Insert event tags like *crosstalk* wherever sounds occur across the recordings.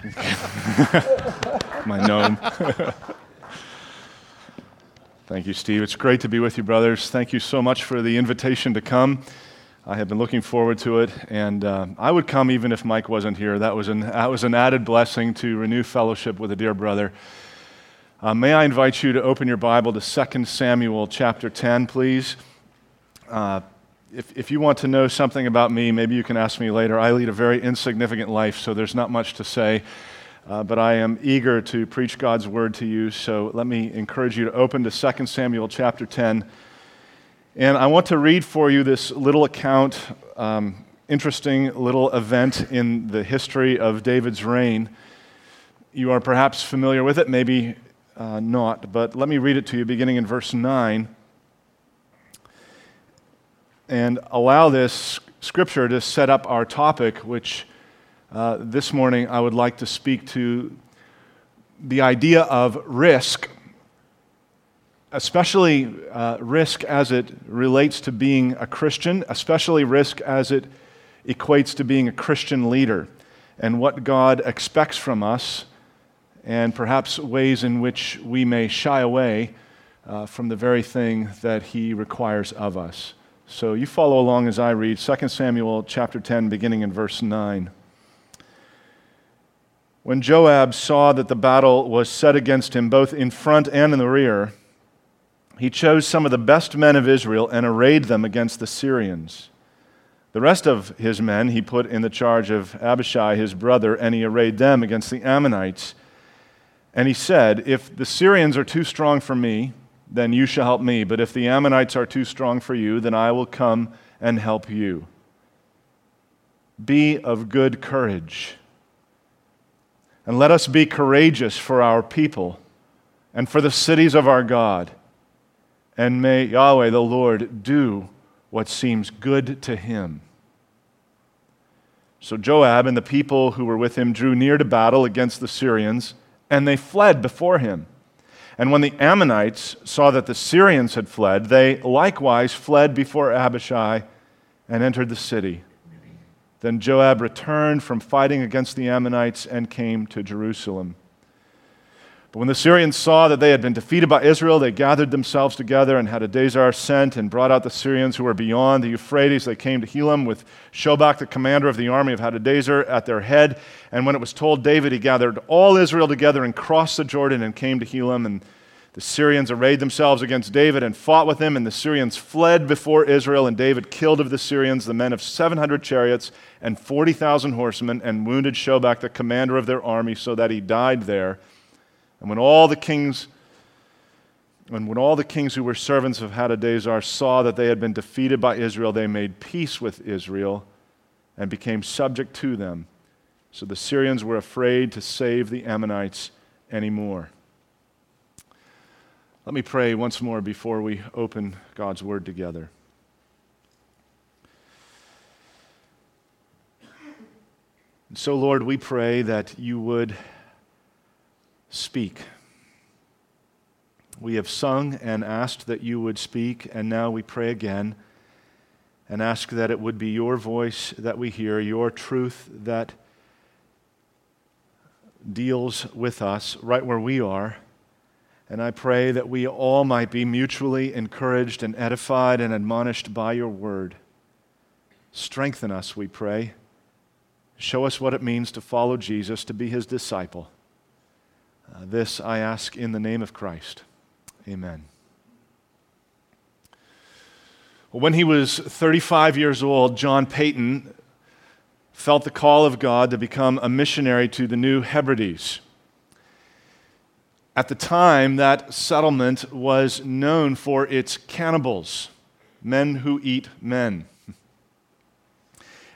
*laughs* My gnome. Thank you, Steve. It's great to be with you, brothers. Thank you so much for the invitation to come. I have been looking forward to it, and uh, I would come even if Mike wasn't here. That was an, that was an added blessing to renew fellowship with a dear brother. Uh, may I invite you to open your Bible to 2 Samuel chapter 10, please? Uh, if, if you want to know something about me, maybe you can ask me later. I lead a very insignificant life, so there's not much to say. Uh, but I am eager to preach God's word to you. So let me encourage you to open to 2 Samuel chapter 10. And I want to read for you this little account, um, interesting little event in the history of David's reign. You are perhaps familiar with it, maybe uh, not, but let me read it to you beginning in verse 9. And allow this scripture to set up our topic, which uh, this morning, I would like to speak to the idea of risk, especially uh, risk as it relates to being a Christian, especially risk as it equates to being a Christian leader, and what God expects from us, and perhaps ways in which we may shy away uh, from the very thing that He requires of us. So you follow along as I read 2 Samuel chapter 10, beginning in verse 9. When Joab saw that the battle was set against him both in front and in the rear, he chose some of the best men of Israel and arrayed them against the Syrians. The rest of his men he put in the charge of Abishai, his brother, and he arrayed them against the Ammonites. And he said, If the Syrians are too strong for me, then you shall help me. But if the Ammonites are too strong for you, then I will come and help you. Be of good courage and let us be courageous for our people and for the cities of our God. And may Yahweh the Lord do what seems good to him. So Joab and the people who were with him drew near to battle against the Syrians, and they fled before him. And when the Ammonites saw that the Syrians had fled, they likewise fled before Abishai and entered the city. Then Joab returned from fighting against the Ammonites and came to Jerusalem. But when the Syrians saw that they had been defeated by Israel, they gathered themselves together, and Hadadezer sent and brought out the Syrians who were beyond the Euphrates. They came to Helam with Shobach, the commander of the army of Hadadezer, at their head. And when it was told David, he gathered all Israel together and crossed the Jordan and came to Helam. And the Syrians arrayed themselves against David and fought with him, and the Syrians fled before Israel, and David killed of the Syrians the men of 700 chariots and 40,000 horsemen, and wounded Shobach, the commander of their army, so that he died there. And when all the kings and when all the kings who were servants of Hadadezer saw that they had been defeated by Israel, they made peace with Israel and became subject to them. So the Syrians were afraid to save the Ammonites anymore. Let me pray once more before we open God's Word together. And so, Lord, we pray that you would speak. We have sung and asked that you would speak, and now we pray again and ask that it would be your voice that we hear, your truth that deals with us right where we are. And I pray that we all might be mutually encouraged and edified and admonished by your word. Strengthen us, we pray. Show us what it means to follow Jesus, to be his disciple. Uh, this I ask in the name of Christ. Amen. When he was 35 years old, John Paton felt the call of God to become a missionary to the New Hebrides. At the time, that settlement was known for its cannibals, men who eat men. *laughs*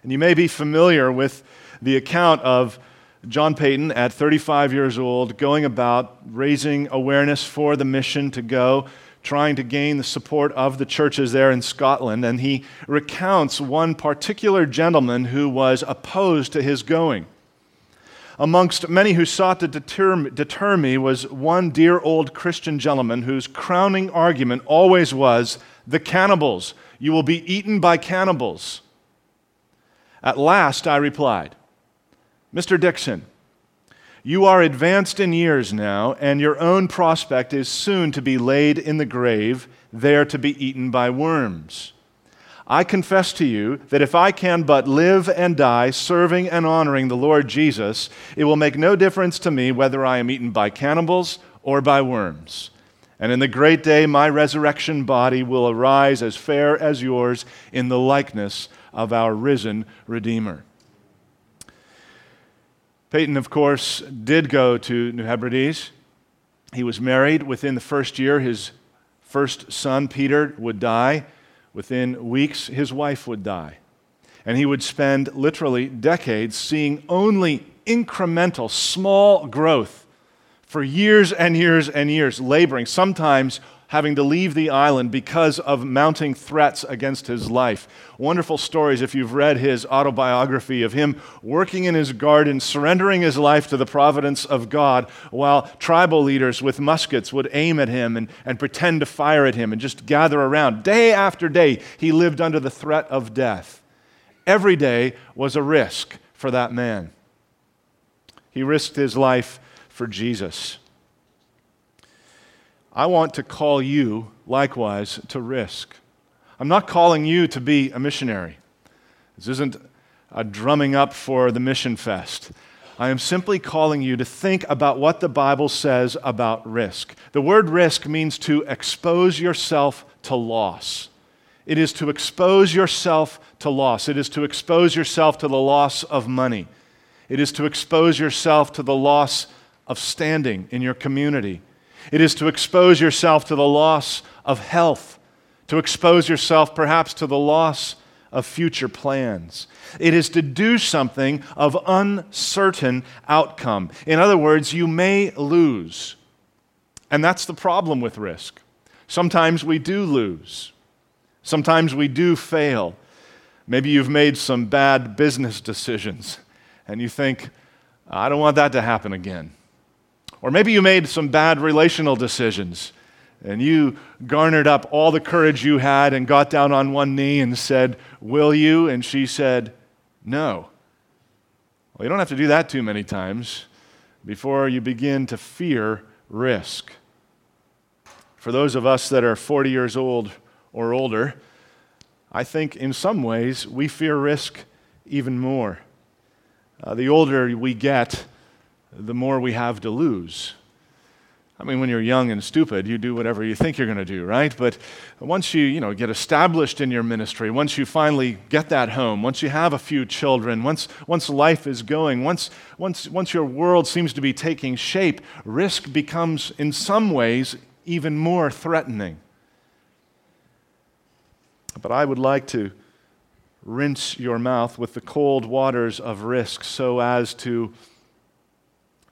And you may be familiar with the account of John Paton at 35 years old going about raising awareness for the mission to go, trying to gain the support of the churches there in Scotland. And he recounts one particular gentleman who was opposed to his going. Amongst many who sought to deter, deter me was one dear old Christian gentleman whose crowning argument always was the cannibals. You will be eaten by cannibals. At last, I replied, Mr. Dixon, You are advanced in years now, and your own prospect is soon to be laid in the grave, there to be eaten by worms. I confess to you that if I can but live and die serving and honoring the Lord Jesus, it will make no difference to me whether I am eaten by cannibals or by worms. And in the great day, my resurrection body will arise as fair as yours in the likeness of our risen Redeemer. Paton, of course, did go to New Hebrides. He was married. Within the first year, his first son, Peter, would die. Within weeks, his wife would die. And he would spend literally decades seeing only incremental, small growth for years and years and years, laboring, sometimes having to leave the island because of mounting threats against his life. Wonderful stories if you've read his autobiography of him working in his garden, surrendering his life to the providence of God, while tribal leaders with muskets would aim at him and, and pretend to fire at him and just gather around. Day after day, he lived under the threat of death. Every day was a risk for that man. He risked his life for Jesus. I want to call you, likewise, to risk. I'm not calling you to be a missionary. This isn't a drumming up for the mission fest. I am simply calling you to think about what the Bible says about risk. The word risk means to expose yourself to loss. It is to expose yourself to loss. It is to expose yourself to the loss of money. It is to expose yourself to the loss of standing in your community. It is to expose yourself to the loss of health, to expose yourself perhaps to the loss of future plans. It is to do something of uncertain outcome. In other words, you may lose. And that's the problem with risk. Sometimes we do lose, sometimes we do fail. Maybe you've made some bad business decisions and you think, I don't want that to happen again. Or maybe you made some bad relational decisions and you garnered up all the courage you had and got down on one knee and said, Will you? And she said, No. Well, you don't have to do that too many times before you begin to fear risk. For those of us that are 40 years old or older, I think in some ways we fear risk even more. Uh, the older we get, the more we have to lose. I mean, when you're young and stupid, you do whatever you think you're going to do, right? But once you, you know, get established in your ministry, once you finally get that home, once you have a few children, once, once life is going, once, once, once your world seems to be taking shape, risk becomes, in some ways, even more threatening. But I would like to rinse your mouth with the cold waters of risk so as to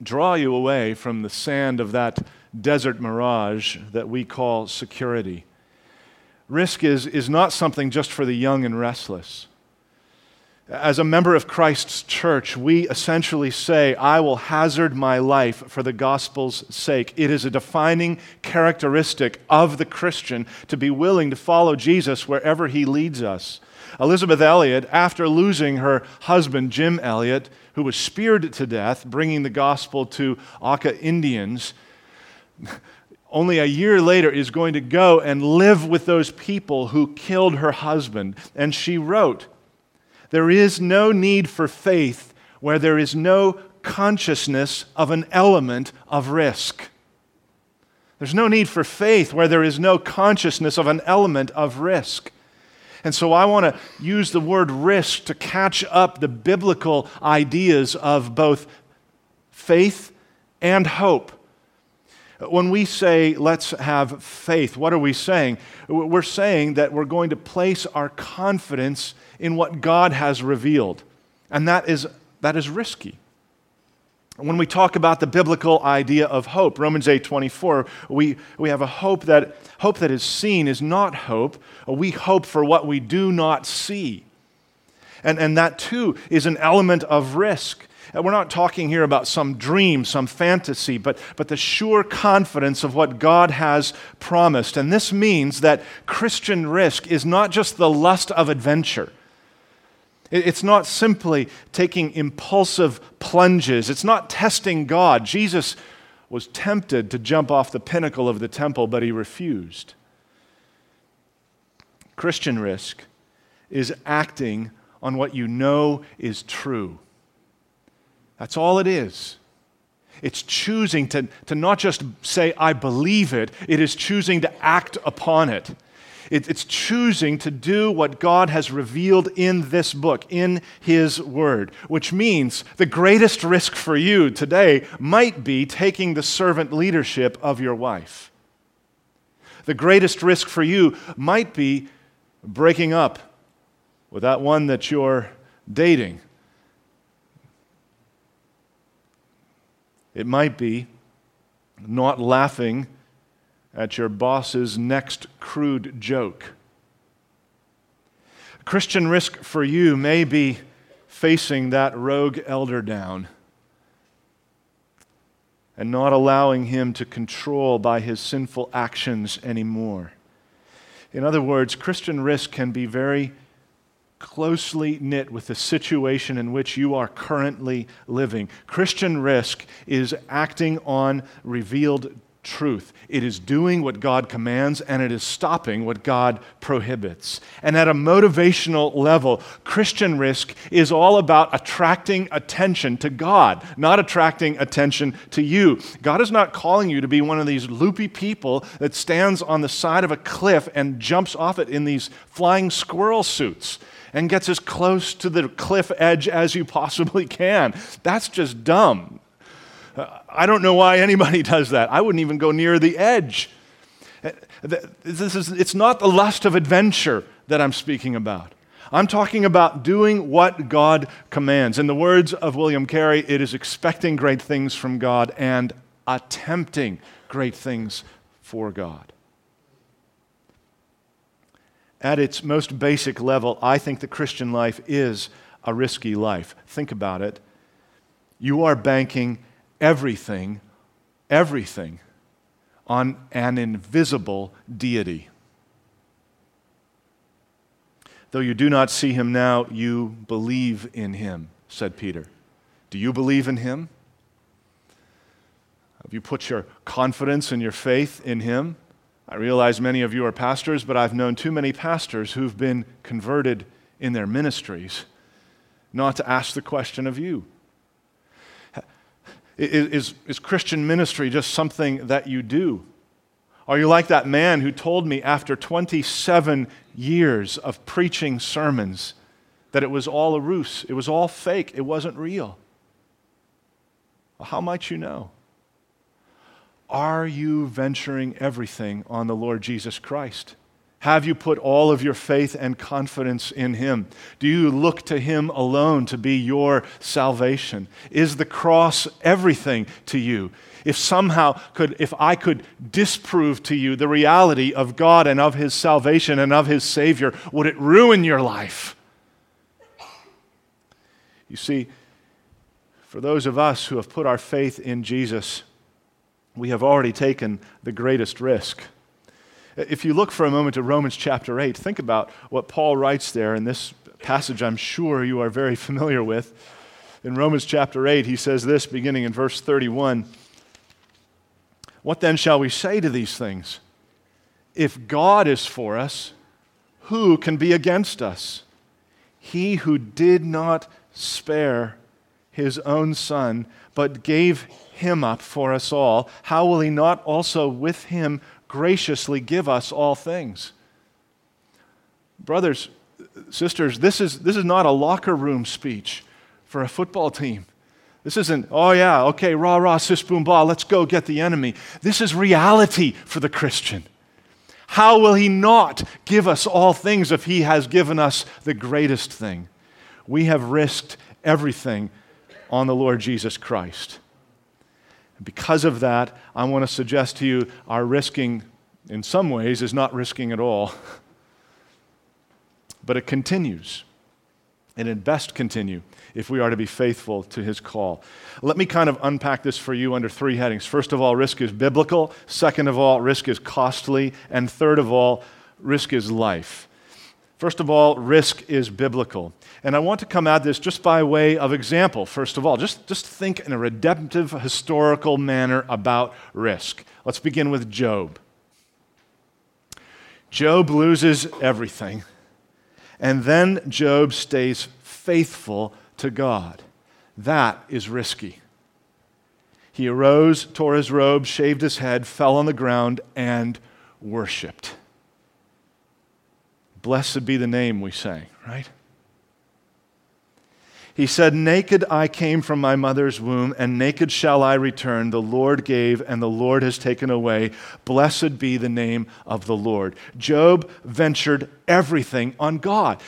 draw you away from the sand of that desert mirage that we call security. Risk is, is not something just for the young and restless. As a member of Christ's church, we essentially say, I will hazard my life for the gospel's sake. It is a defining characteristic of the Christian to be willing to follow Jesus wherever he leads us. Elisabeth Elliot, after losing her husband, Jim Elliot, who was speared to death, bringing the gospel to Auca Indians, only a year later is going to go and live with those people who killed her husband. And she wrote, There is no need for faith where there is no consciousness of an element of risk. There's no need for faith where there is no consciousness of an element of risk. And so I want to use the word risk to catch up the biblical ideas of both faith and hope. When we say, let's have faith, what are we saying? We're saying that we're going to place our confidence in what God has revealed. And that is, that is risky. When we talk about the biblical idea of hope, Romans 8 24, we, we have a hope that hope that is seen is not hope. We hope for what we do not see. And, and that too is an element of risk. We're not talking here about some dream, some fantasy, but, but the sure confidence of what God has promised. And this means that Christian risk is not just the lust of adventure. It's not simply taking impulsive plunges. It's not testing God. Jesus was tempted to jump off the pinnacle of the temple, but he refused. Christian risk is acting on what you know is true. That's all it is. It's choosing to, to not just say, I believe it, it is choosing to act upon it. It. It's choosing to do what God has revealed in this book, in His Word, which means the greatest risk for you today might be taking the servant leadership of your wife. The greatest risk for you might be breaking up with that one that you're dating It might be not laughing at your boss's next crude joke. Christian risk for you may be facing that rogue elder down and not allowing him to control by his sinful actions anymore. In other words, Christian risk can be very closely knit with the situation in which you are currently living. Christian risk is acting on revealed truth. It is doing what God commands and it is stopping what God prohibits. And at a motivational level, Christian risk is all about attracting attention to God, not attracting attention to you. God is not calling you to be one of these loopy people that stands on the side of a cliff and jumps off it in these flying squirrel suits and gets as close to the cliff edge as you possibly can. That's just dumb. Uh, I don't know why anybody *laughs* does that. I wouldn't even go near the edge. Uh, this is, it's not the lust of adventure that I'm speaking about. I'm talking about doing what God commands. In the words of William Carey, it is expecting great things from God and attempting great things for God at its most basic level, I think the Christian life is a risky life. Think about it. You are banking everything, everything on an invisible deity. Though you do not see him now, you believe in him, said Peter. Do you believe in him? Have you put your confidence and your faith in him? I realize many of you are pastors, but I've known too many pastors who've been converted in their ministries not to ask the question of you. Is, is Christian ministry just something that you do? Are you like that man who told me after 27 years of preaching sermons that it was all a ruse? It was all fake. It wasn't real. Well, how might you know? Are you venturing everything on the Lord Jesus Christ? Have you put all of your faith and confidence in Him? Do you look to Him alone to be your salvation? Is the cross everything to you? If somehow could, if I could disprove to you the reality of God and of His salvation and of His Savior, would it ruin your life? You see, for those of us who have put our faith in Jesus, we have already taken the greatest risk. If you look for a moment at Romans chapter 8, think about what Paul writes there in this passage I'm sure you are very *laughs* familiar with. In Romans chapter 8, he says this, beginning in verse 31 What then shall we say to these things? If God is for us, who can be against us? He who did not spare his own son, but gave him up for us all, how will he not also with him graciously give us all things? Brothers, sisters, this is, this is not a locker room speech for a football team. This isn't, oh yeah, okay, rah rah, sis boom bah, let's go get the enemy. This is reality for the Christian. How will he not give us all things if he has given us the greatest thing? We have risked everything on the Lord Jesus Christ. Because of that, I want to suggest to you our risking, in some ways, is not risking at all. *laughs* but it continues. And it best continue if we are to be faithful to his call. Let me kind of unpack this for you under three headings. First of all, risk is biblical. Second of all, risk is costly. And third of all, risk is life. First of all, risk is biblical. And I want to come at this just by way of example, first of all. Just, just think in a redemptive, historical manner about risk. Let's begin with Job. Job loses everything, and then Job stays faithful to God. That is risky. He arose, tore his robe, shaved his head, fell on the ground, and worshiped. Blessed be the name, we say, right? He said, Naked I came from my mother's womb, and naked shall I return. The Lord gave, and the Lord has taken away. Blessed be the name of the Lord. Job ventured everything on God.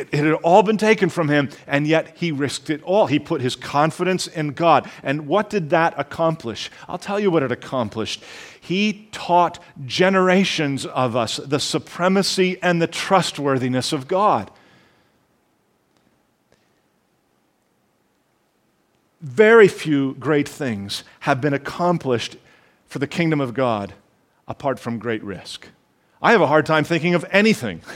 It, it, had all been taken from him, and yet he risked it all. He put his confidence in God. And what did that accomplish? I'll tell you what it accomplished. He taught generations of us the supremacy and the trustworthiness of God. Very few great things have been accomplished for the kingdom of God apart from great risk. I have a hard time thinking of anything *laughs*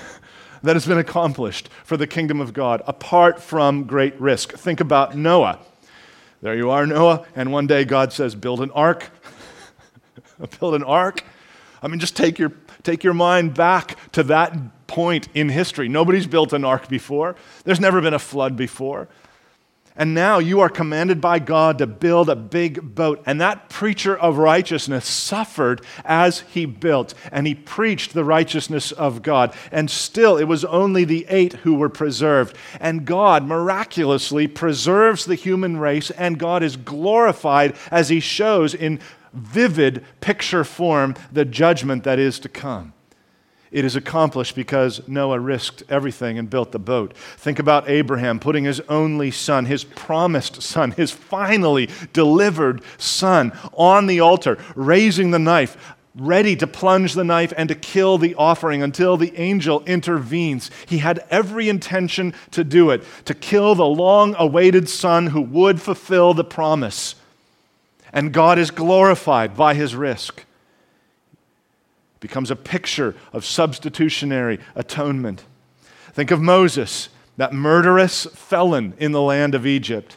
that has been accomplished for the kingdom of God apart from great risk. Think about Noah. There you are, Noah, and one day God says, Build an ark. *laughs* build an ark. I mean, just take your, take your mind back to that point in history. Nobody's built an ark before, there's never been a flood before. And now you are commanded by God to build a big boat. And that preacher of righteousness suffered as he built, and he preached the righteousness of God. And still, it was only the eight who were preserved. And God miraculously preserves the human race, and God is glorified as he shows in vivid picture form the judgment that is to come. It is accomplished because Noah risked everything and built the boat. Think about Abraham putting his only son, his promised son, his finally delivered son, on the altar, raising the knife, ready to plunge the knife and to kill the offering until the angel intervenes. He had every intention to do it, to kill the long awaited son who would fulfill the promise. And God is glorified by his risk becomes a picture of substitutionary atonement. Think of Moses, that murderous felon in the land of Egypt,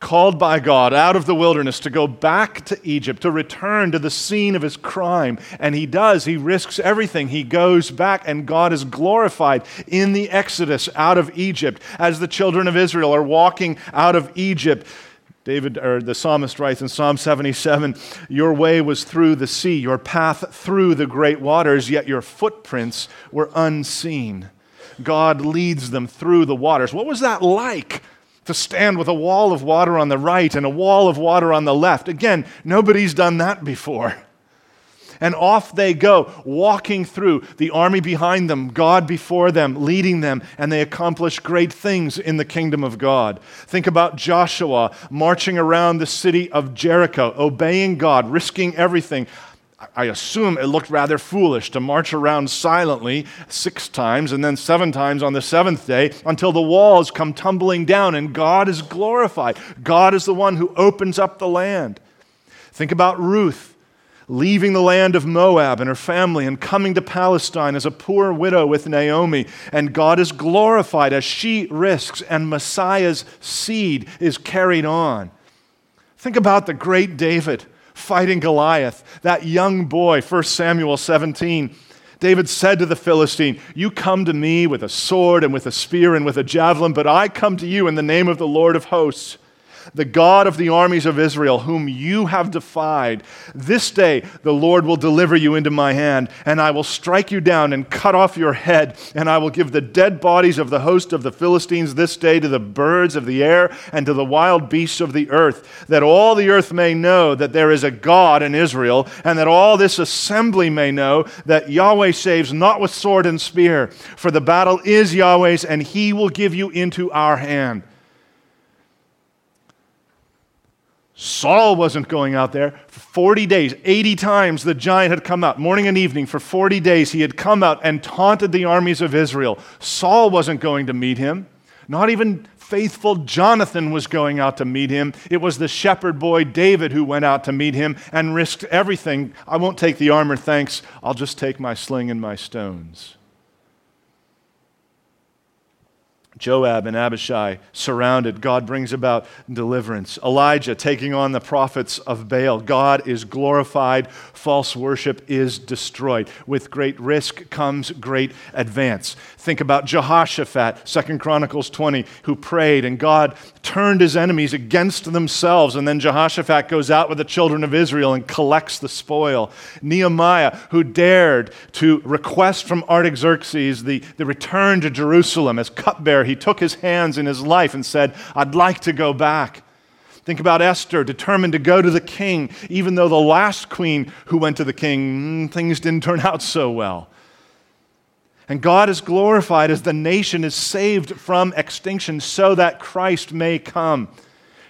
called by God out of the wilderness to go back to Egypt, to return to the scene of his crime. And he does. He risks everything. He goes back, and God is glorified in the exodus out of Egypt as the children of Israel are walking out of Egypt David or the psalmist writes in Psalm 77, "Your way was through the sea, your path through the great waters, yet your footprints were unseen." God leads them through the waters. What was that like? To stand with a wall of water on the right and a wall of water on the left. Again, nobody's done that before. And off they go, walking through, the army behind them, God before them, leading them, and they accomplish great things in the kingdom of God. Think about Joshua marching around the city of Jericho, obeying God, risking everything. I assume it looked rather foolish to march around silently six times and then seven times on the seventh day until the walls come tumbling down and God is glorified. God is the one who opens up the land. Think about Ruth leaving the land of Moab and her family and coming to Palestine as a poor widow with Naomi. And God is glorified as she risks and Messiah's seed is carried on. Think about the great David fighting Goliath, that young boy, 1 Samuel 17. David said to the Philistine, You come to me with a sword and with a spear and with a javelin, but I come to you in the name of the Lord of hosts the God of the armies of Israel, whom you have defied. This day the Lord will deliver you into my hand, and I will strike you down and cut off your head, and I will give the dead bodies of the host of the Philistines this day to the birds of the air and to the wild beasts of the earth, that all the earth may know that there is a God in Israel, and that all this assembly may know that Yahweh saves not with sword and spear, for the battle is Yahweh's, and he will give you into our hand. Saul wasn't going out there. For 40 days, 80 times the giant had come out, morning and evening. For 40 days, he had come out and taunted the armies of Israel. Saul wasn't going to meet him. Not even faithful Jonathan was going out to meet him. It was the shepherd boy David who went out to meet him and risked everything. I won't take the armor, thanks. I'll just take my sling and my stones. Joab and Abishai surrounded. God brings about deliverance. Elijah taking on the prophets of Baal. God is glorified. False worship is destroyed. With great risk comes great advance. Think about Jehoshaphat, 2 Chronicles 20, who prayed and God turned his enemies against themselves. And then Jehoshaphat goes out with the children of Israel and collects the spoil. Nehemiah, who dared to request from Artaxerxes the, the return to Jerusalem as cupbearer he took his hands in his life and said, I'd like to go back. Think about Esther, determined to go to the king, even though the last queen who went to the king, mm, things didn't turn out so well. And God is glorified as the nation is saved from extinction so that Christ may come.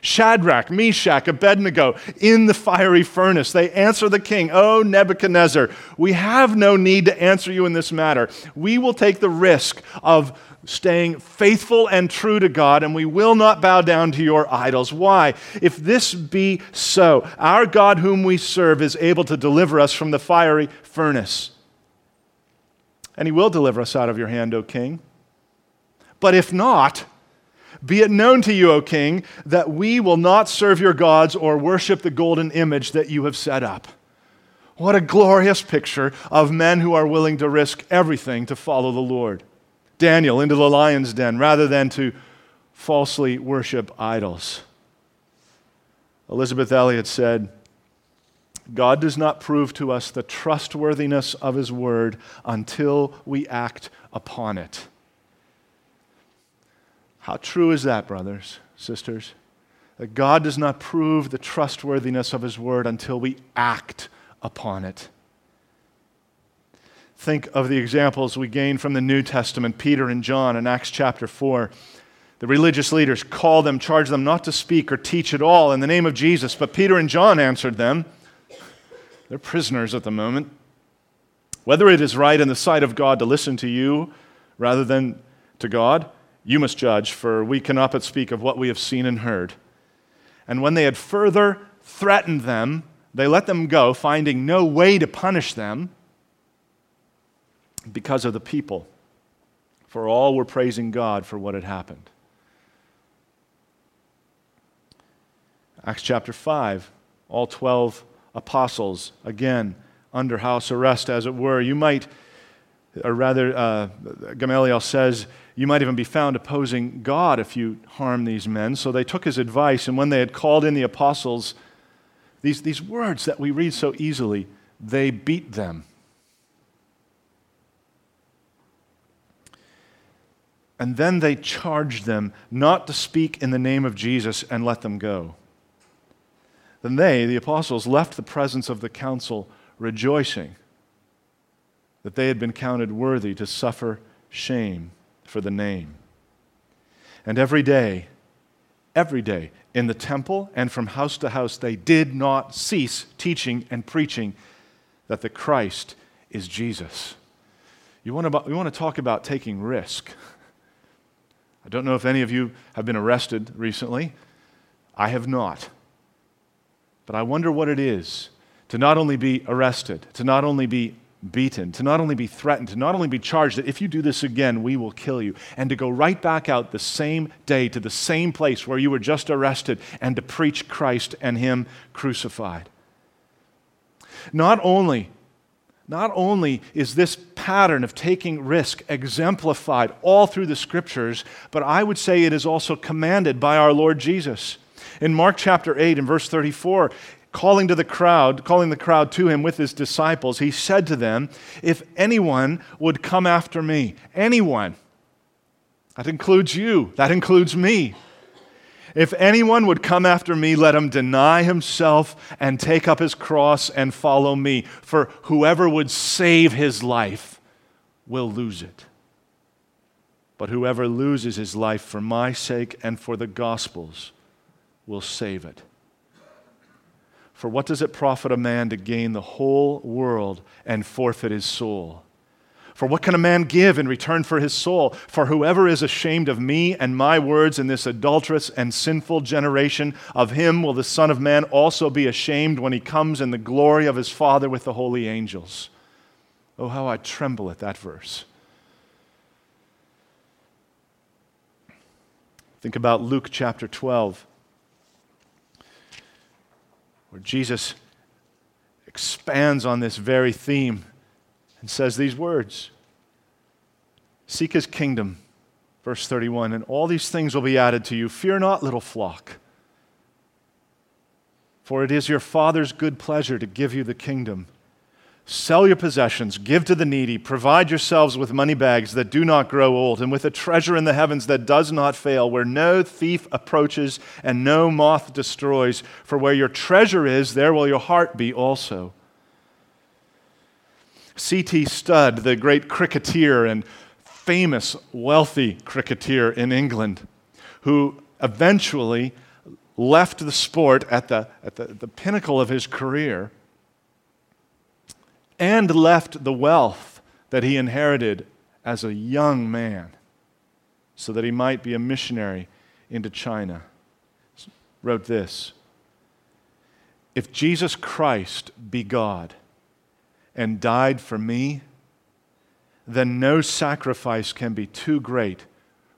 Shadrach, Meshach, Abednego in the fiery furnace. They answer the king, Oh, Nebuchadnezzar, we have no need to answer you in this matter. We will take the risk of staying faithful and true to God, and we will not bow down to your idols. Why? If this be so, our God, whom we serve, is able to deliver us from the fiery furnace. And he will deliver us out of your hand, O king. But if not, be it known to you, O king, that we will not serve your gods or worship the golden image that you have set up. What a glorious picture of men who are willing to risk everything to follow the Lord. Daniel into the lion's den rather than to falsely worship idols. Elisabeth Elliot said, God does not prove to us the trustworthiness of His word until we act upon it. How true is that, brothers, sisters? That God does not prove the trustworthiness of His word until we act upon it. Think of the examples we gain from the New Testament, Peter and John in Acts chapter 4. The religious leaders call them, charge them not to speak or teach at all in the name of Jesus. But Peter and John answered them. They're prisoners at the moment. Whether it is right in the sight of God to listen to you rather than to God, you must judge, for we cannot but speak of what we have seen and heard. And when they had further threatened them, they let them go, finding no way to punish them because of the people, for all were praising God for what had happened. Acts chapter 5, all 12 apostles, again, under house arrest, as it were. You might, or rather, uh, Gamaliel says, you might even be found opposing God if you harm these men. So they took his advice, and when they had called in the apostles, these, these words that we read so easily, they beat them. And then they charged them not to speak in the name of Jesus and let them go. Then they, the apostles, left the presence of the council rejoicing that they had been counted worthy to suffer shame for the name. And every day, every day, in the temple and from house to house, they did not cease teaching and preaching that the Christ is Jesus. You want to, you want to talk about taking risk. I don't know if any of you have been arrested recently. I have not. But I wonder what it is to not only be arrested, to not only be beaten, to not only be threatened, to not only be charged that if you do this again, we will kill you, and to go right back out the same day to the same place where you were just arrested and to preach Christ and Him crucified. Not only not only is this pattern of taking risk exemplified all through the scriptures, but I would say it is also commanded by our Lord Jesus. In Mark chapter 8 and verse 34, calling to the crowd, calling the crowd to him with his disciples, he said to them, If anyone would come after me, anyone, that includes you, that includes me. If anyone would come after me, let him deny himself and take up his cross and follow me. For whoever would save his life will lose it. But whoever loses his life for my sake and for the gospel's will save it. For what does it profit a man to gain the whole world and forfeit his soul? For what can a man give in return for his soul? For whoever is ashamed of me and my words in this adulterous and sinful generation, of him will the Son of Man also be ashamed when he comes in the glory of his Father with the holy angels. Oh, how I tremble at that verse. Think about Luke chapter 12, where Jesus expands on this very theme and says these words Seek his kingdom, verse 31, and all these things will be added to you. Fear not, little flock, for it is your Father's good pleasure to give you the kingdom. Sell your possessions, give to the needy, provide yourselves with money bags that do not grow old, and with a treasure in the heavens that does not fail, where no thief approaches and no moth destroys. For where your treasure is, there will your heart be also. C.T. Studd, the great cricketer and famous wealthy cricketer in England, who eventually left the sport at the, at the, the pinnacle of his career and left the wealth that he inherited as a young man so that he might be a missionary into China. Wrote this If Jesus Christ be God and died for me, then no sacrifice can be too great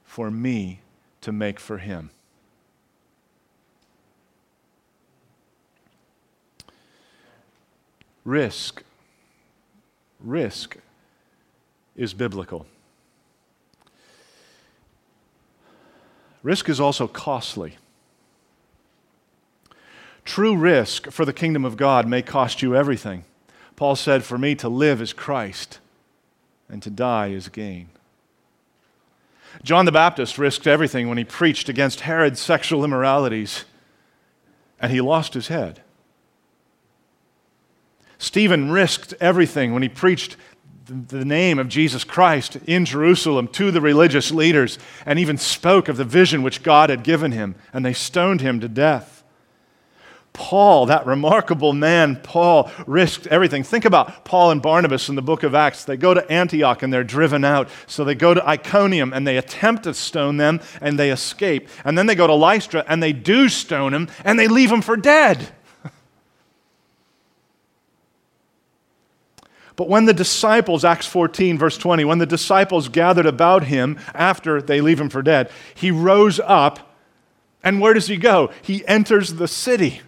for me to make for him. Risk risk is biblical. Risk is also costly. True risk for the kingdom of God may cost you everything. Paul said, For me to live is Christ, and to die is gain. John the Baptist risked everything when he preached against Herod's sexual immoralities, and he lost his head. Stephen risked everything when he preached the name of Jesus Christ in Jerusalem to the religious leaders and even spoke of the vision which God had given him, and they stoned him to death. Paul, that remarkable man, Paul, risked everything. Think about Paul and Barnabas in the book of Acts. They go to Antioch and they're driven out. So they go to Iconium and they attempt to stone them and they escape. And then they go to Lystra and they do stone him and they leave him for dead. But when the disciples, Acts 14, verse 20, when the disciples gathered about him after they leave him for dead, he rose up, and where does he go? He enters the city.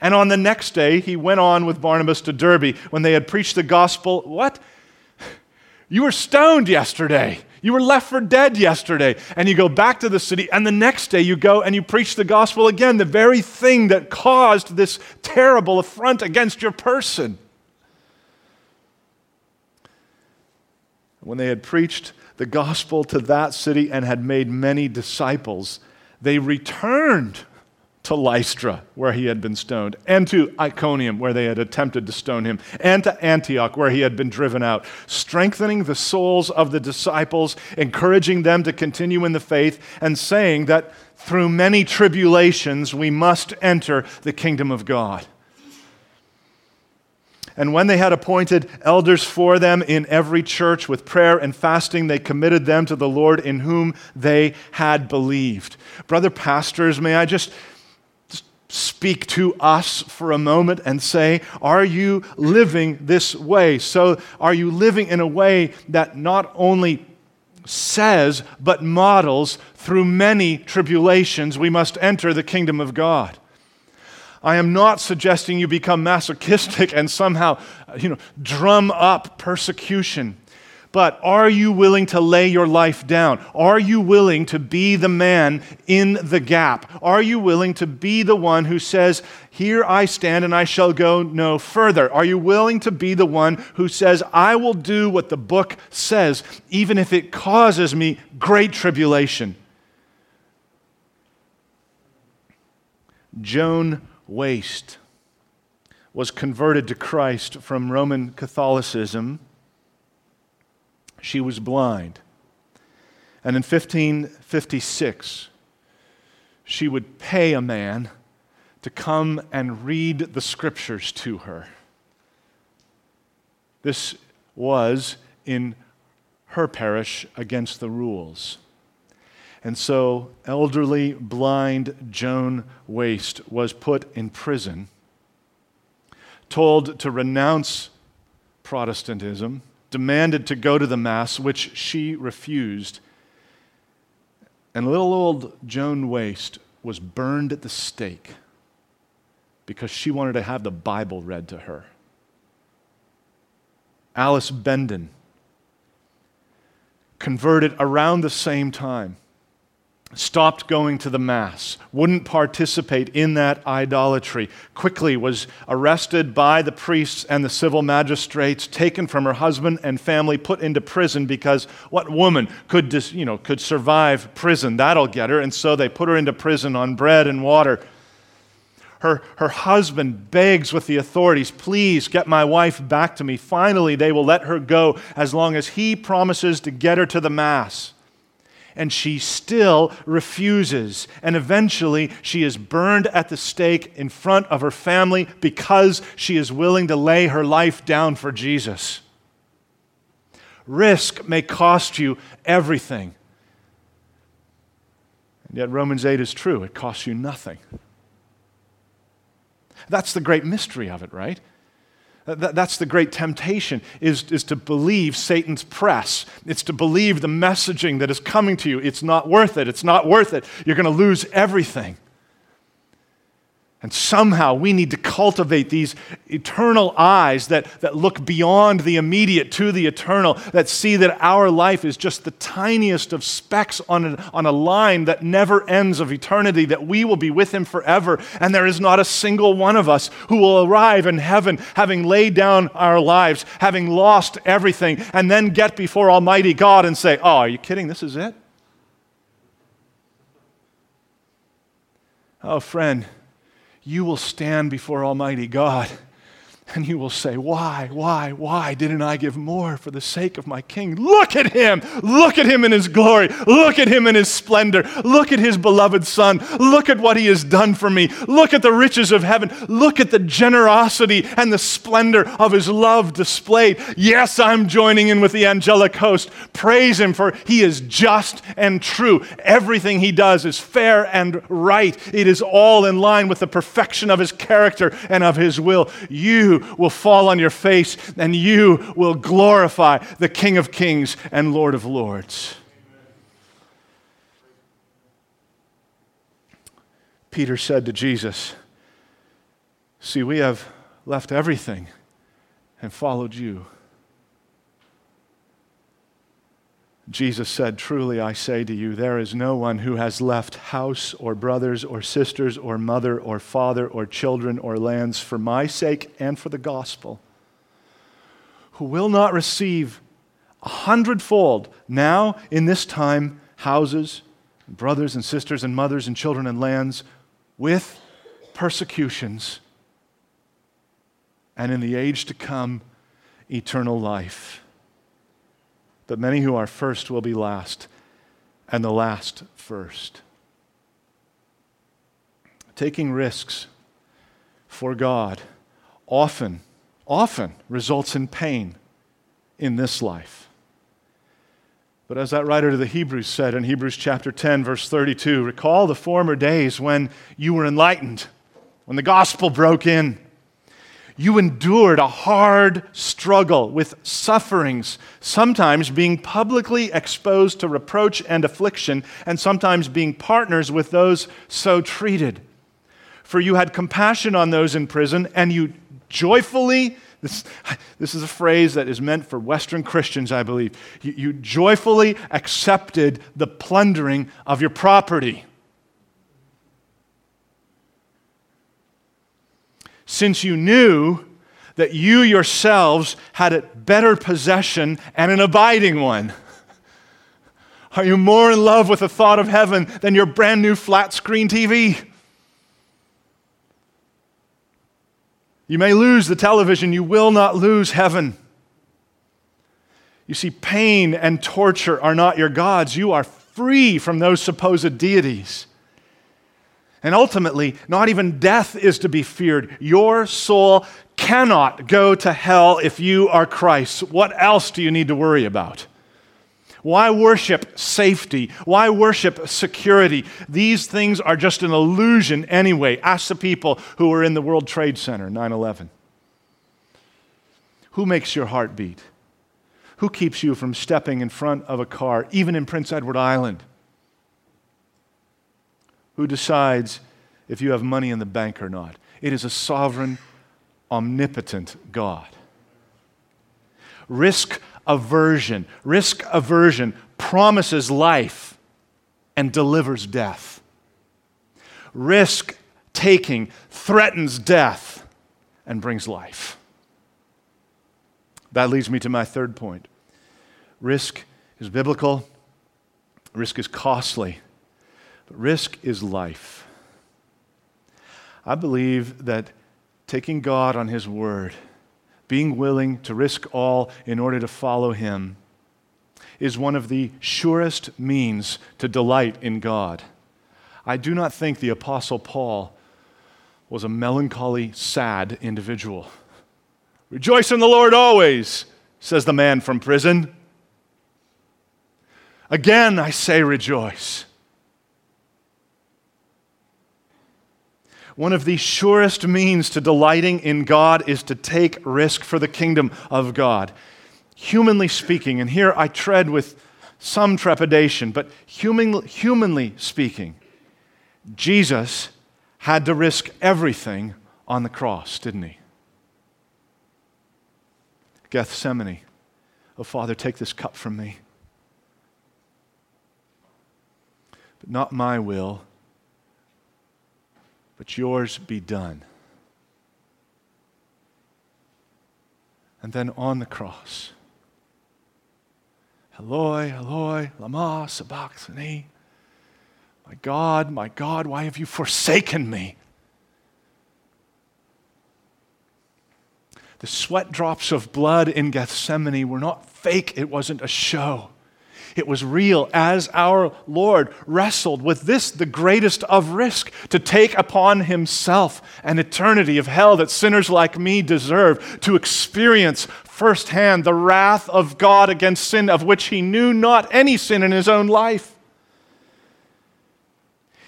And on the next day, he went on with Barnabas to Derbe when they had preached the gospel. What? You were stoned yesterday. You were left for dead yesterday. And you go back to the city, and the next day you go and you preach the gospel again, the very thing that caused this terrible affront against your person. When they had preached the gospel to that city and had made many disciples, they returned to Lystra, where he had been stoned, and to Iconium, where they had attempted to stone him, and to Antioch, where he had been driven out, strengthening the souls of the disciples, encouraging them to continue in the faith, and saying that through many tribulations we must enter the kingdom of God. And when they had appointed elders for them in every church with prayer and fasting, they committed them to the Lord in whom they had believed. Brother pastors, may I just speak to us for a moment and say, Are you living this way? So, are you living in a way that not only says, but models through many tribulations we must enter the kingdom of God? I am not suggesting you become masochistic and somehow, uh, you know, drum up persecution. But are you willing to lay your life down? Are you willing to be the man in the gap? Are you willing to be the one who says, Here I stand and I shall go no further? Are you willing to be the one who says, I will do what the book says, even if it causes me great tribulation? Joan Waste was converted to Christ from Roman Catholicism. She was blind. And in 1556, she would pay a man to come and read the scriptures to her. This was in her parish against the rules. And so, elderly, blind Joan Waste was put in prison, told to renounce Protestantism, demanded to go to the Mass, which she refused. And little old Joan Waste was burned at the stake because she wanted to have the Bible read to her. Alice Benden converted around the same time stopped going to the Mass, wouldn't participate in that idolatry, quickly was arrested by the priests and the civil magistrates, taken from her husband and family, put into prison because what woman could, dis, you know, could survive prison? That'll get her. And so they put her into prison on bread and water. Her, her husband begs with the authorities, please get my wife back to me. Finally, they will let her go as long as he promises to get her to the Mass and she still refuses. And eventually, she is burned at the stake in front of her family because she is willing to lay her life down for Jesus. Risk may cost you everything. And yet, Romans 8 is true it costs you nothing. That's the great mystery of it, right? Uh, that's the great temptation, is, is to believe Satan's press. It's to believe the messaging that is coming to you. It's not worth it. It's not worth it. You're going to lose everything. And somehow we need to cultivate these eternal eyes that, that look beyond the immediate to the eternal, that see that our life is just the tiniest of specks on on a line that never ends of eternity, that we will be with Him forever. And there is not a single one of us who will arrive in heaven having laid down our lives, having lost everything, and then get before Almighty God and say, Oh, are you kidding? This is it? Oh, friend you will stand before Almighty God and you will say, Why, why, why didn't I give more for the sake of my king? Look at him. Look at him in his glory. Look at him in his splendor. Look at his beloved son. Look at what he has done for me. Look at the riches of heaven. Look at the generosity and the splendor of his love displayed. Yes, I'm joining in with the angelic host. Praise him, for he is just and true. Everything he does is fair and right. It is all in line with the perfection of his character and of his will. You will fall on your face and you will glorify the King of Kings and Lord of Lords. Peter said to Jesus, See, we have left everything and followed you. Jesus said, Truly I say to you, there is no one who has left house or brothers or sisters or mother or father or children or lands for my sake and for the gospel who will not receive a hundredfold now in this time houses, brothers and sisters and mothers and children and lands with persecutions, and in the age to come, eternal life. But many who are first will be last, and the last first. Taking risks for God often, often results in pain in this life. But as that writer to the Hebrews said in Hebrews chapter 10, verse 32, recall the former days when you were enlightened, when the gospel broke in you endured a hard struggle with sufferings, sometimes being publicly exposed to reproach and affliction, and sometimes being partners with those so treated. For you had compassion on those in prison, and you joyfully, this, this is a phrase that is meant for Western Christians, I believe, you, you joyfully accepted the plundering of your property. Since you knew that you yourselves had a better possession and an abiding one? Are you more in love with the thought of heaven than your brand new flat screen TV? You may lose the television, you will not lose heaven. You see, pain and torture are not your gods. You are free from those supposed deities. And ultimately, not even death is to be feared. Your soul cannot go to hell if you are Christ. What else do you need to worry about? Why worship safety? Why worship security? These things are just an illusion anyway. Ask the people who were in the World Trade Center 9 11. Who makes your heart beat? Who keeps you from stepping in front of a car, even in Prince Edward Island? Who decides if you have money in the bank or not. It is a sovereign, omnipotent God. Risk aversion. Risk aversion promises life and delivers death. Risk taking threatens death and brings life. That leads me to my third point. Risk is biblical, risk is costly, but risk is life. I believe that taking God on His word, being willing to risk all in order to follow Him, is one of the surest means to delight in God. I do not think the Apostle Paul was a melancholy, sad individual. Rejoice in the Lord always, says the man from prison. Again, I say rejoice. One of the surest means to delighting in God is to take risk for the kingdom of God. Humanly speaking, and here I tread with some trepidation, but human, humanly speaking, Jesus had to risk everything on the cross, didn't he? Gethsemane. Oh, Father, take this cup from me. But not my will, but yours be done. And then on the cross, Eloi, Eloi, lama sabachthani. My God, my God, why have you forsaken me? The sweat drops of blood in Gethsemane were not fake, it wasn't a show. It was real as our Lord wrestled with this, the greatest of risk, to take upon himself an eternity of hell that sinners like me deserve, to experience firsthand the wrath of God against sin, of which he knew not any sin in his own life.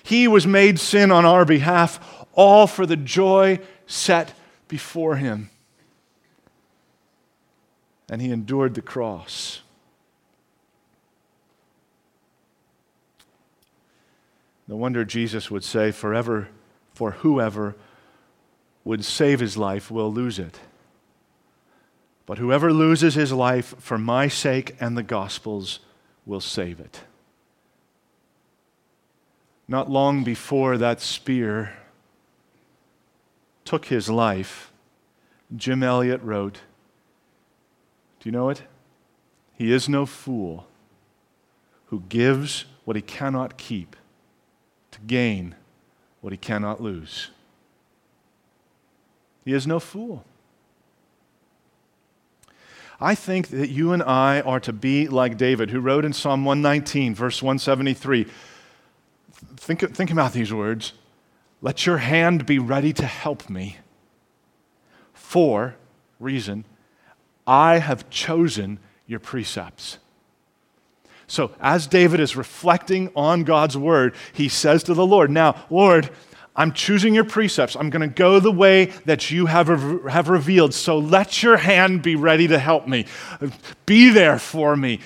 He was made sin on our behalf, all for the joy set before him and he endured the cross. No wonder Jesus would say, Forever, for whoever would save his life will lose it. But whoever loses his life for my sake and the gospel's will save it. Not long before that spear took his life, Jim Elliot wrote, do you know it? He is no fool who gives what he cannot keep to gain what he cannot lose. He is no fool. I think that you and I are to be like David, who wrote in Psalm 119, verse 173. Think, think about these words. Let your hand be ready to help me. For, reason, I have chosen your precepts. So, as David is reflecting on God's word, he says to the Lord, Now, Lord, I'm choosing your precepts. I'm going to go the way that you have, have revealed. So let your hand be ready to help me. Be there for me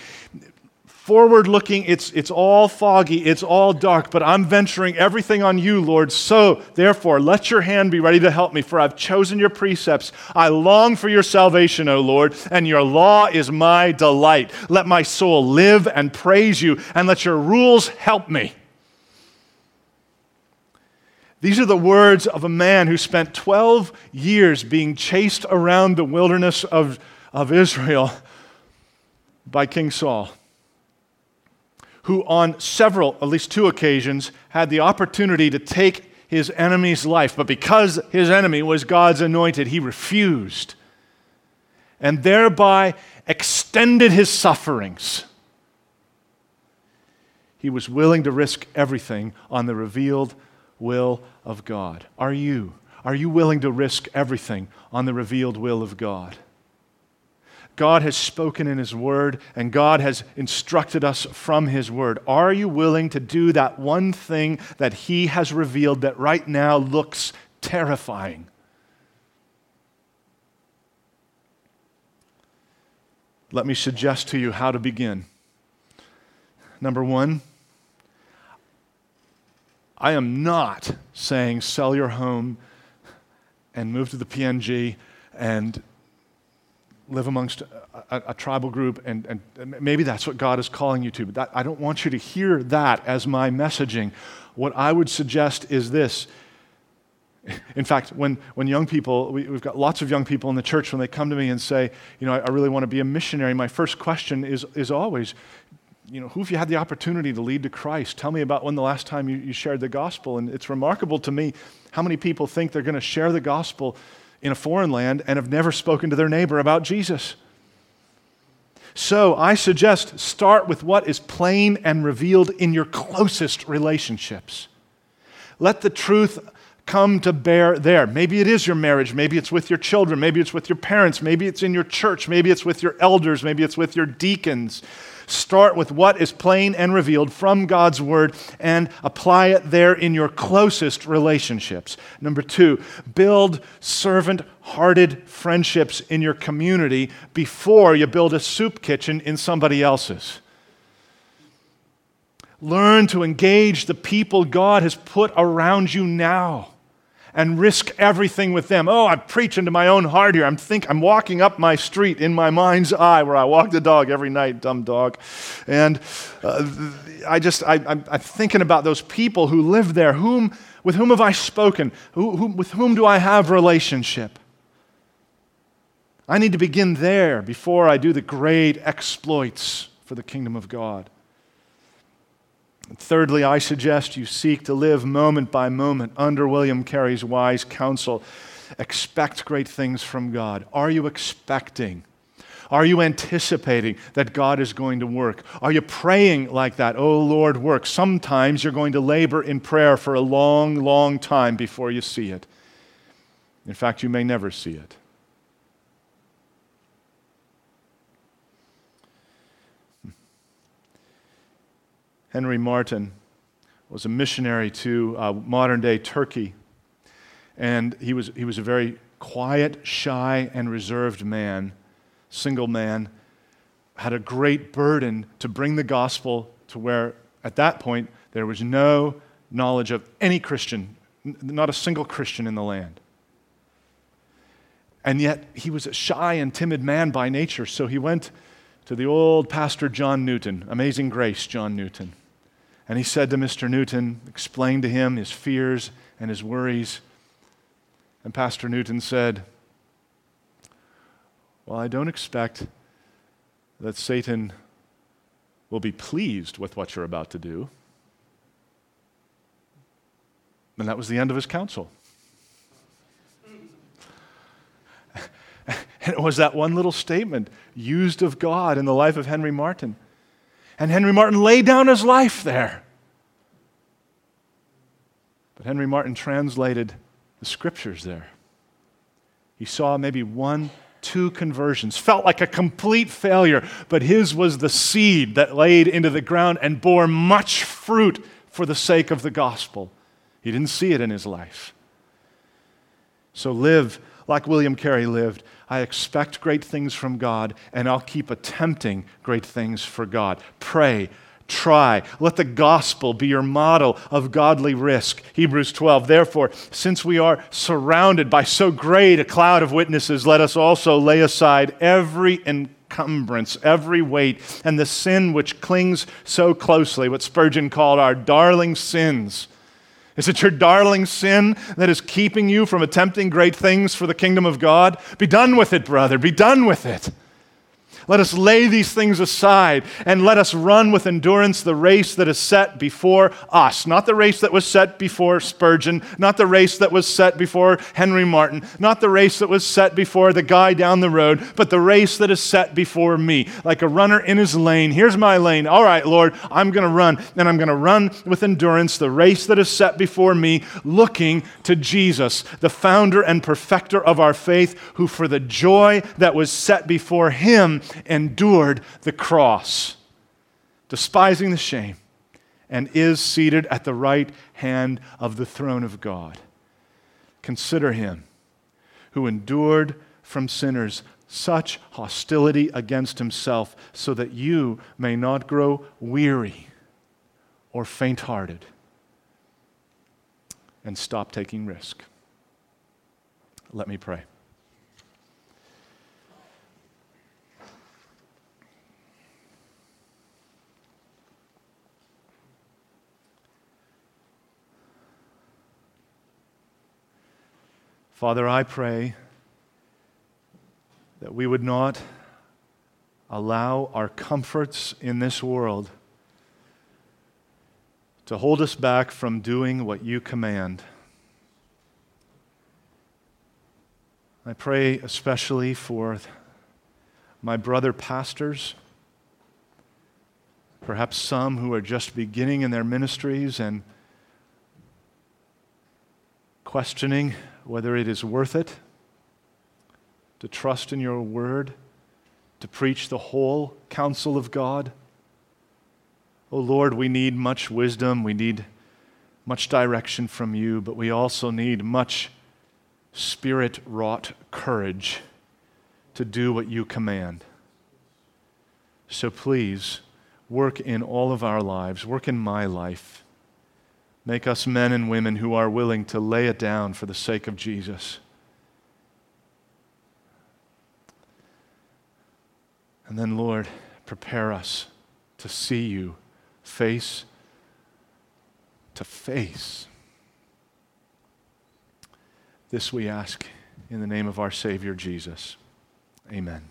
forward looking, it's, it's all foggy, it's all dark, but I'm venturing everything on you, Lord. So, therefore, let your hand be ready to help me, for I've chosen your precepts. I long for your salvation, O Lord, and your law is my delight. Let my soul live and praise you, and let your rules help me. These are the words of a man who spent 12 years being chased around the wilderness of, of Israel by King Saul who on several, at least two occasions, had the opportunity to take his enemy's life. But because his enemy was God's anointed, he refused and thereby extended his sufferings. He was willing to risk everything on the revealed will of God. Are you? Are you willing to risk everything on the revealed will of God? God has spoken in His Word and God has instructed us from His Word. Are you willing to do that one thing that He has revealed that right now looks terrifying? Let me suggest to you how to begin. Number one, I am not saying sell your home and move to the PNG and live amongst a, a, tribal group, and, and, maybe that's what God is calling you to. But that, I don't want you to hear that as my messaging. What I would suggest is this. In fact, when, when young people, we, have got lots of young people in the church, when they come to me and say, you know, I, I really want to be a missionary, my first question is, is always, you know, who have you had the opportunity to lead to Christ? Tell me about when the last time you, you shared the gospel. And it's remarkable to me how many people think they're going to share the gospel in a foreign land and have never spoken to their neighbor about Jesus. So I suggest start with what is plain and revealed in your closest relationships. Let the truth come to bear there. Maybe it is your marriage, maybe it's with your children, maybe it's with your parents, maybe it's in your church, maybe it's with your elders, maybe it's with your deacons. Start with what is plain and revealed from God's Word and apply it there in your closest relationships. Number two, build servant hearted friendships in your community before you build a soup kitchen in somebody else's. Learn to engage the people God has put around you now and risk everything with them. Oh, I'm preaching to my own heart here. I'm think I'm walking up my street in my mind's eye where I walk the dog every night, dumb dog. And uh, I just I, am thinking about those people who live there. Whom with whom have I spoken? Who, who, with whom do I have relationship? I need to begin there before I do the great exploits for the kingdom of God. Thirdly, I suggest you seek to live moment by moment under William Carey's wise counsel. Expect great things from God. Are you expecting? Are you anticipating that God is going to work? Are you praying like that? Oh, Lord, work. Sometimes you're going to labor in prayer for a long, long time before you see it. In fact, you may never see it. Henry Martyn was a missionary to uh, modern day Turkey. And he was, he was a very quiet, shy, and reserved man, single man, had a great burden to bring the gospel to where, at that point, there was no knowledge of any Christian, not a single Christian in the land. And yet, he was a shy and timid man by nature, so he went to the old pastor John Newton, Amazing Grace John Newton. And he said to Mr. Newton, explained to him his fears and his worries. And Pastor Newton said, Well, I don't expect that Satan will be pleased with what you're about to do. And that was the end of his counsel. And it was that one little statement used of God in the life of Henry Martyn. And Henry Martyn laid down his life there. But Henry Martyn translated the scriptures there. He saw maybe one, two conversions, felt like a complete failure, but his was the seed that laid into the ground and bore much fruit for the sake of the gospel. He didn't see it in his life. So live like William Carey lived. I expect great things from God, and I'll keep attempting great things for God. Pray, try. Let the gospel be your model of godly risk. Hebrews 12. Therefore, since we are surrounded by so great a cloud of witnesses, let us also lay aside every encumbrance, every weight, and the sin which clings so closely, what Spurgeon called our darling sins is it your darling sin that is keeping you from attempting great things for the kingdom of God? Be done with it, brother. Be done with it. Let us lay these things aside and let us run with endurance the race that is set before us. Not the race that was set before Spurgeon, not the race that was set before Henry Martyn, not the race that was set before the guy down the road, but the race that is set before me. Like a runner in his lane. Here's my lane. All right, Lord, I'm going to run, and I'm going to run with endurance the race that is set before me, looking to Jesus, the founder and perfecter of our faith, who for the joy that was set before him endured the cross, despising the shame, and is seated at the right hand of the throne of God. Consider him who endured from sinners such hostility against himself, so that you may not grow weary or faint hearted. and stop taking risk. Let me pray. Father, I pray that we would not allow our comforts in this world to hold us back from doing what you command. I pray especially for my brother pastors, perhaps some who are just beginning in their ministries and questioning whether it is worth it to trust in your word, to preach the whole counsel of God. Oh Lord, we need much wisdom, we need much direction from you, but we also need much spirit wrought courage to do what you command. So please, work in all of our lives, work in my life Make us men and women who are willing to lay it down for the sake of Jesus. And then, Lord, prepare us to see you face to face. This we ask in the name of our Savior Jesus. Amen.